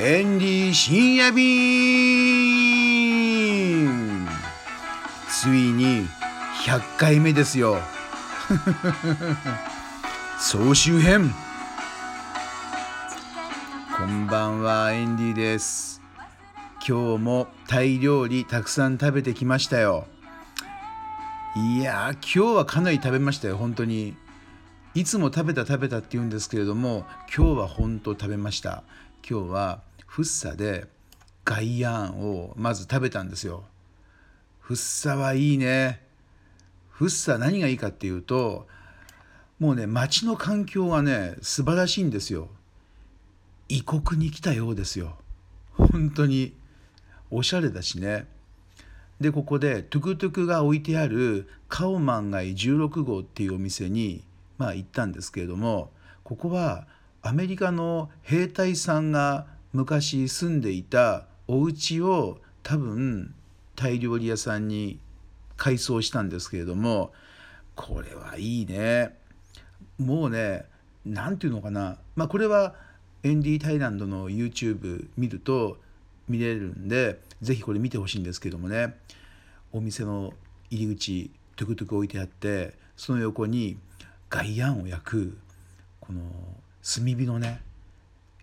エンディ深夜便。ついに100回目ですよ。総集編。こんばんはエンディです。今日もタイ料理たくさん食べてきましたよ。いや今日はかなり食べましたよ本当に。いつも食べた食べたって言うんですけれども今日は本当食べました。今日はフッサでガイヤーンをまず食べたんですよ。フッサはいいね。フッサ何がいいかっていうともうね街の環境がね素晴らしいんですよ。異国に来たようですよ。本当に。おしゃれだしね。でここでトゥクトゥクが置いてあるカオマン街16号っていうお店にまあ行ったんですけれどもここはアメリカの兵隊さんが昔住んでいたお家を多分タイ料理屋さんに改装したんですけれどもこれはいいね。もうね何て言うのかな。まあこれはエンディ・タイランドの YouTube 見ると見れるんで是非これ見てほしいんですけどもね。お店の入り口トゥクトゥク置いてあってその横に外ンを焼くこの炭火のね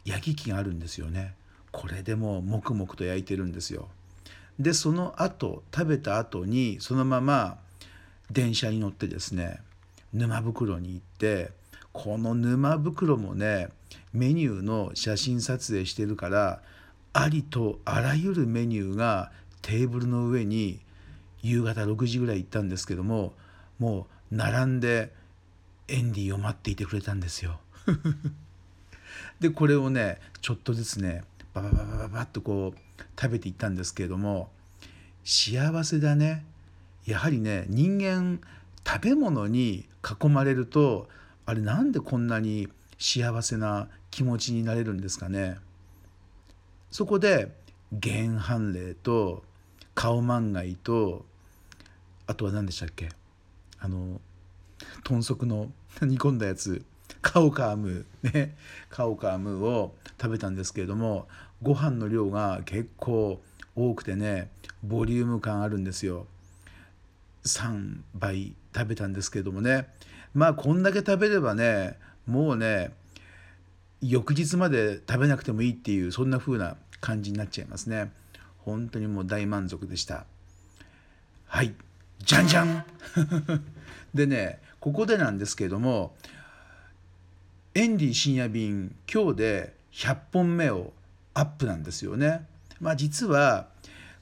焼き器があるんですよねこれでももくもくと焼いてるんですよでその後食べた後にそのまま電車に乗ってですね沼袋に行ってこの沼袋もねメニューの写真撮影してるからありとあらゆるメニューがテーブルの上に夕方6時ぐらい行ったんですけどももう並んでエンディを待っていてくれたんですよ。でこれをねちょっとずつねババババババッとこう食べていったんですけれども幸せだね。やはりね人間食べ物に囲まれるとあれなんでこんなに幸せな気持ちになれるんですかね。そこで原飯霊と顔万がいとあとは何でしたっけ？あの豚足の煮込んだやつ。カオカームねカオカームを食べたんですけれどもご飯の量が結構多くてねボリューム感あるんですよ。3倍食べたんですけれどもね。まあこんだけ食べればねもうね翌日まで食べなくてもいいっていうそんな風な感じになっちゃいますね。本当にもう大満足でした。はい。じゃんじゃん。でねここでなんですけれどもエンディ深夜便今日で100本目をアップなんですよね。まあ、実は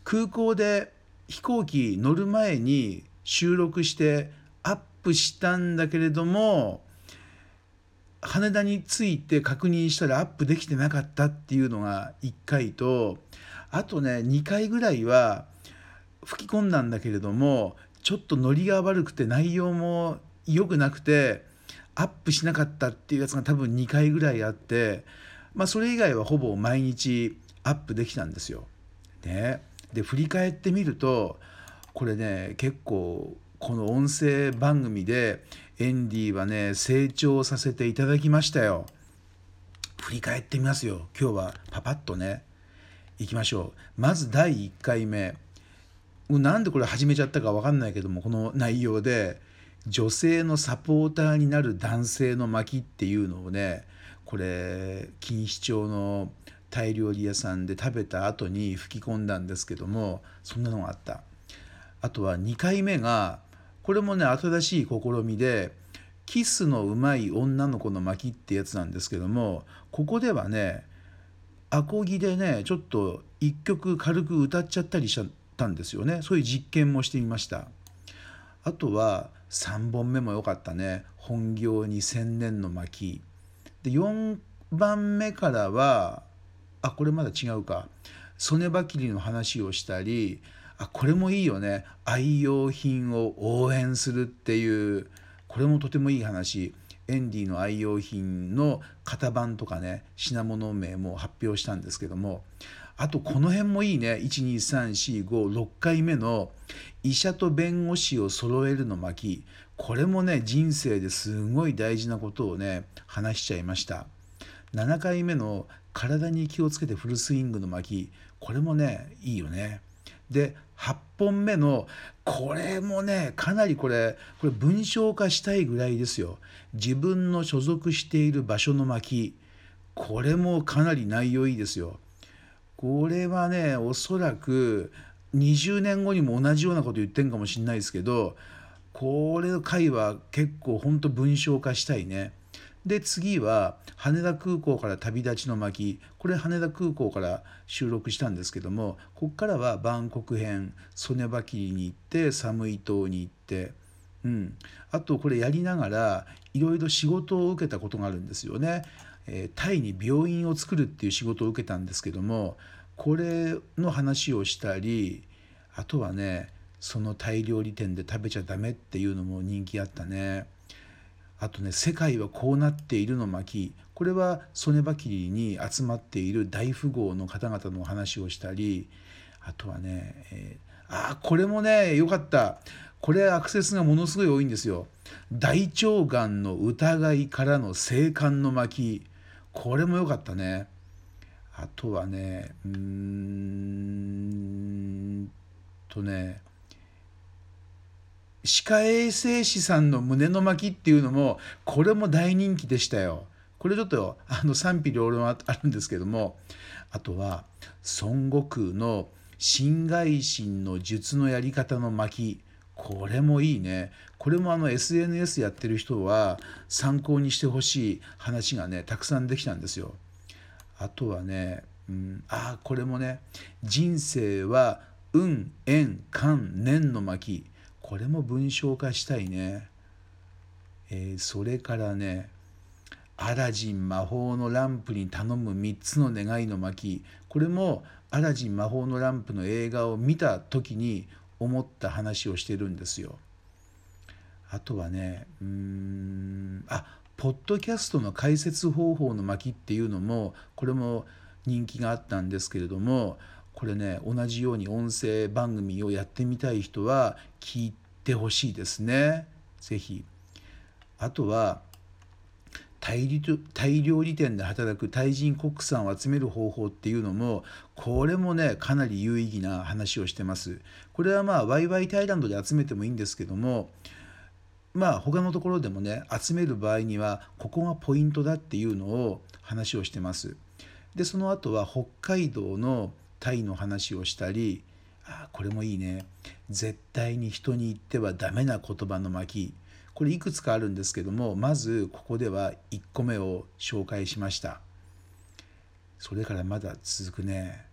空港で飛行機乗る前に収録してアップしたんだけれども羽田に着いて確認したらアップできてなかったっていうのが1回とあとね2回ぐらいは吹き込んだんだけれどもちょっとノリが悪くて内容も良くなくてアップしなかったっていうやつが多分2回ぐらいあって、まあ、それ以外はほぼ毎日アップできたんですよ。ね、で振り返ってみるとこれね結構この音声番組でエンディはね成長させていただきましたよ。振り返ってみますよ今日はパパッとねいきましょうまず第1回目なんでこれ始めちゃったか分かんないけどもこの内容で女性のサポーターになる男性の巻っていうのをねこれ錦糸町のタイ料理屋さんで食べた後に吹き込んだんですけどもそんなのがあった。あとは2回目がこれもね新しい試みでキスのうまい女の子の巻ってやつなんですけどもここではねアコギでねちょっと一曲軽く歌っちゃったりしたんですよね。そういう実験もしてみました。あとは3本目も良かったね。本業に専念の巻。で4番目からはあこれまだ違うか。曽根ばきりの話をしたりあこれもいいよね。愛用品を応援するっていう。これもとてもいい話。エンディの愛用品の型番とかね品物名も発表したんですけども。あとこの辺もいいね123456回目の医者と弁護士を揃えるの巻これもね人生ですごい大事なことをね話しちゃいました7回目の体に気をつけてフルスイングの巻これもねいいよね。で8本目のこれもねかなりこれこれ文章化したいぐらいですよ。自分の所属している場所の巻これもかなり内容いいですよ。これはねおそらく20年後にも同じようなこと言ってんかもしんないですけどこれの回は結構ほんと文章化したいね。で次は羽田空港から旅立ちの巻これ羽田空港から収録したんですけどもここからはバンコク編ソネバキリに行って寒い島に行って、うん、あとこれやりながらいろいろ仕事を受けたことがあるんですよね。え、タイに病院を作るっていう仕事を受けたんですけどもこれの話をしたりあとはねそのタイ料理店で食べちゃダメっていうのも人気あったね。あとね「世界はこうなっている」の巻これは曽根バキリに集まっている大富豪の方々の話をしたりあとはね、えー、あこれもねよかったこれアクセスがものすごい多いんですよ。大腸がんの疑いからの生還の巻これもよかったね。あとはねうーんとね歯科衛生士さんの胸の巻きっていうのもこれも大人気でしたよ。これちょっとあの賛否両論あるんですけどもあとは孫悟空の心外心の術のやり方の巻これもいいねこれもあの SNS やってる人は参考にしてほしい話がねたくさんできたんですよ。あとはね、うん、ああこれもね人生は運縁観念の巻これも文章化したいね。えー、それからねアラジン魔法のランプに頼む3つの願いの巻これもアラジン魔法のランプの映画を見た時に思った話をしてるんですよ。あとはねうーんあポッドキャストの解説方法の巻っていうのもこれも人気があったんですけれどもこれね同じように音声番組をやってみたい人は聞いてほしいですね是非。あとはタイ料理店で働くタイ人国産を集める方法っていうのもこれもねかなり有意義な話をしてます。これはまあワイワイタイランドで集めてもいいんですけどもまあ他のところでもね集める場合にはここがポイントだっていうのを話をしてます。でその後は北海道のタイの話をしたりあこれもいいね絶対に人に言ってはダメな言葉の巻これいくつかあるんですけどもまずここでは1個目を紹介しました。それからまだ続くね。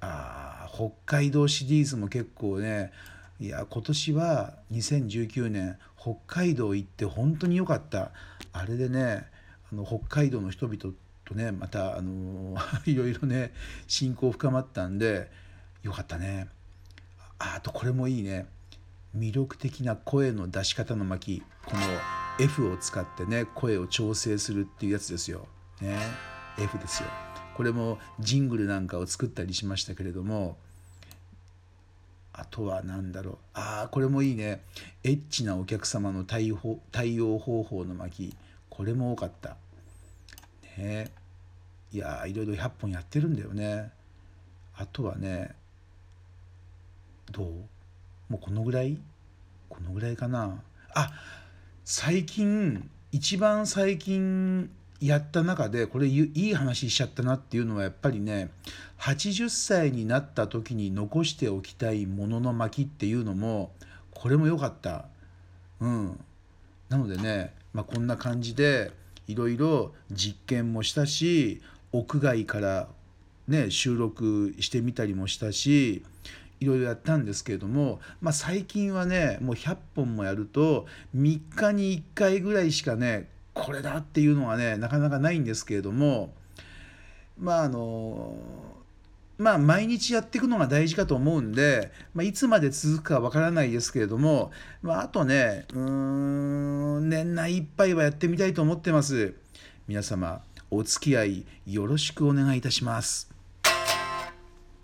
あ北海道シリーズも結構ね。いや今年は2019年北海道行って本当に良かった。あれでねあの北海道の人々とねまたあの いろいろね親交深まったんでよかったね。ああとこれもいいね。魅力的な声の出し方の巻この F を使ってね声を調整するっていうやつですよ。ね。F ですよ。これもジングルなんかを作ったりしましたけれどもあとは何だろう。ああこれもいいね。エッチなお客様の対応対応方法の巻これも多かった。ね。いやいろいろ100本やってるんだよね。あとはねどう？もうこのぐらい？このぐらいかな？あ最近一番最近やった中でこれいい話しちゃったなっていうのはやっぱりね80歳になった時に残しておきたいものの巻っていうのもこれも良かった。うん。なのでね、まあ、こんな感じでいろいろ実験もしたし屋外からね収録してみたりもしたしいろいろやったんですけれども、まあ、最近はねもう100本もやると3日に1回ぐらいしかねこれだっていうのはねなかなかないんですけれどもまああのまあ毎日やっていくのが大事かと思うんで、まあ、いつまで続くかわからないですけれども、まあ、あとねうん年内いっぱいはやってみたいと思ってます。皆様お付き合いよろしくお願いいたします。